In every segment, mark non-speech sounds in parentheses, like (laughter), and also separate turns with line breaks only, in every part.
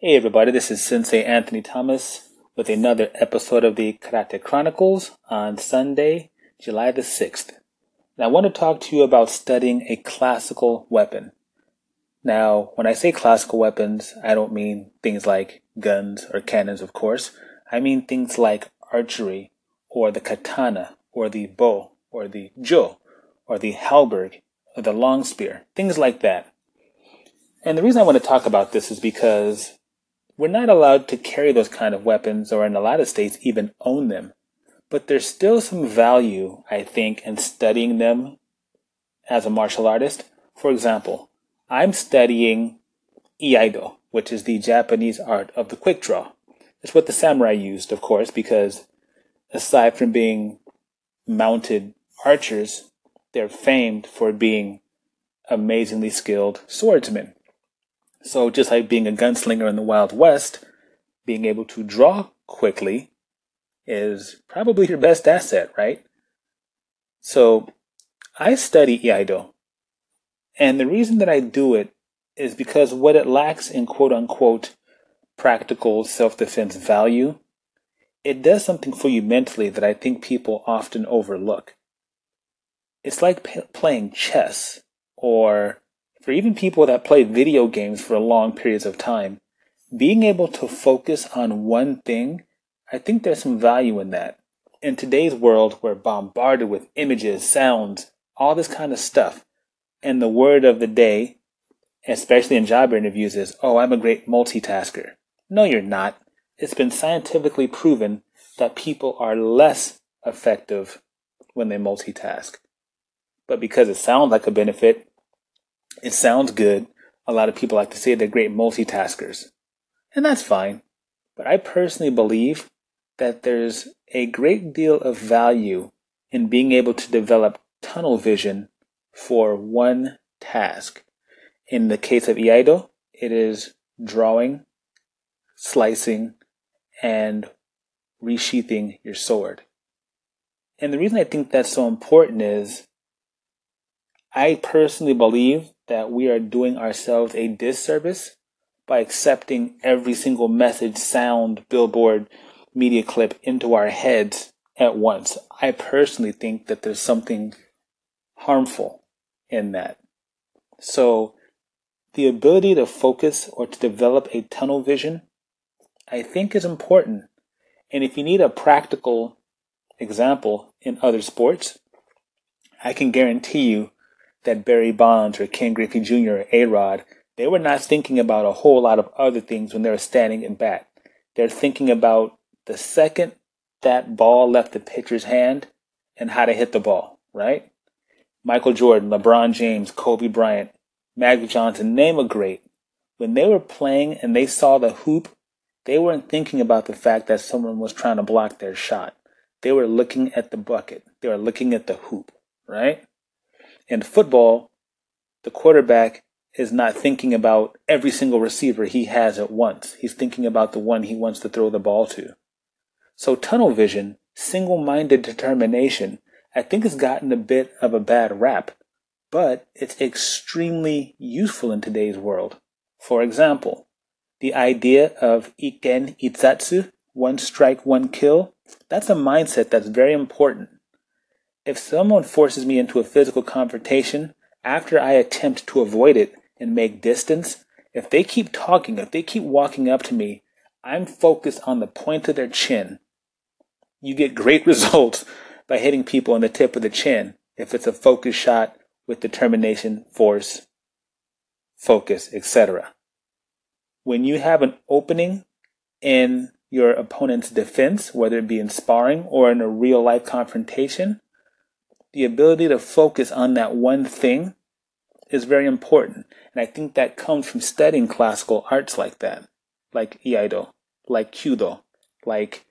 Hey everybody, this is Sensei Anthony Thomas with another episode of the Karate Chronicles on Sunday, July the 6th. Now I want to talk to you about studying a classical weapon. Now, when I say classical weapons, I don't mean things like guns or cannons, of course. I mean things like archery or the katana or the bow or the jo or the halberd or the long spear, things like that. And the reason I want to talk about this is because we're not allowed to carry those kind of weapons, or in a lot of states, even own them. But there's still some value, I think, in studying them as a martial artist. For example, I'm studying Iaido, which is the Japanese art of the quick draw. It's what the samurai used, of course, because aside from being mounted archers, they're famed for being amazingly skilled swordsmen. So just like being a gunslinger in the Wild West, being able to draw quickly is probably your best asset, right? So I study Iaido. And the reason that I do it is because what it lacks in quote unquote practical self defense value, it does something for you mentally that I think people often overlook. It's like p- playing chess or for even people that play video games for long periods of time, being able to focus on one thing, I think there's some value in that. In today's world, we're bombarded with images, sounds, all this kind of stuff. And the word of the day, especially in job interviews, is, oh, I'm a great multitasker. No, you're not. It's been scientifically proven that people are less effective when they multitask. But because it sounds like a benefit, it sounds good. A lot of people like to say they're great multitaskers. And that's fine. But I personally believe that there's a great deal of value in being able to develop tunnel vision for one task. In the case of Iaido, it is drawing, slicing, and resheathing your sword. And the reason I think that's so important is I personally believe that we are doing ourselves a disservice by accepting every single message, sound, billboard, media clip into our heads at once. I personally think that there's something harmful in that. So, the ability to focus or to develop a tunnel vision, I think is important. And if you need a practical example in other sports, I can guarantee you that Barry Bonds or Ken Griffey Jr. or A-Rod, they were not thinking about a whole lot of other things when they were standing in bat. They're thinking about the second that ball left the pitcher's hand and how to hit the ball, right? Michael Jordan, LeBron James, Kobe Bryant, Magic Johnson, name a great. When they were playing and they saw the hoop, they weren't thinking about the fact that someone was trying to block their shot. They were looking at the bucket. They were looking at the hoop, right? In football, the quarterback is not thinking about every single receiver he has at once. He's thinking about the one he wants to throw the ball to. So tunnel vision, single-minded determination, I think has gotten a bit of a bad rap, but it's extremely useful in today's world. For example, the idea of ikken hissatsu, one strike, one kill, that's a mindset that's very important. If someone forces me into a physical confrontation after I attempt to avoid it and make distance, if they keep talking, if they keep walking up to me, I'm focused on the point of their chin. You get great (laughs) results by hitting people on the tip of the chin if it's a focus shot with determination, force, focus, etc. When you have an opening in your opponent's defense, whether it be in sparring or in a real life confrontation, the ability to focus on that one thing is very important. And I think that comes from studying classical arts like that, like Iaido, like Kyudo, like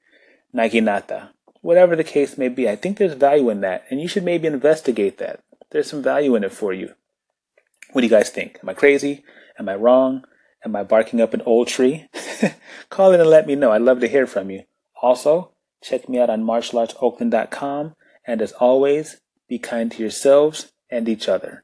Naginata, whatever the case may be. I think there's value in that, and you should maybe investigate that. There's some value in it for you. What do you guys think? Am I crazy? Am I wrong? Am I barking up an old tree? (laughs) Call in and let me know. I'd love to hear from you. Also, check me out on martialartsoakland.com. And as always, be kind to yourselves and each other.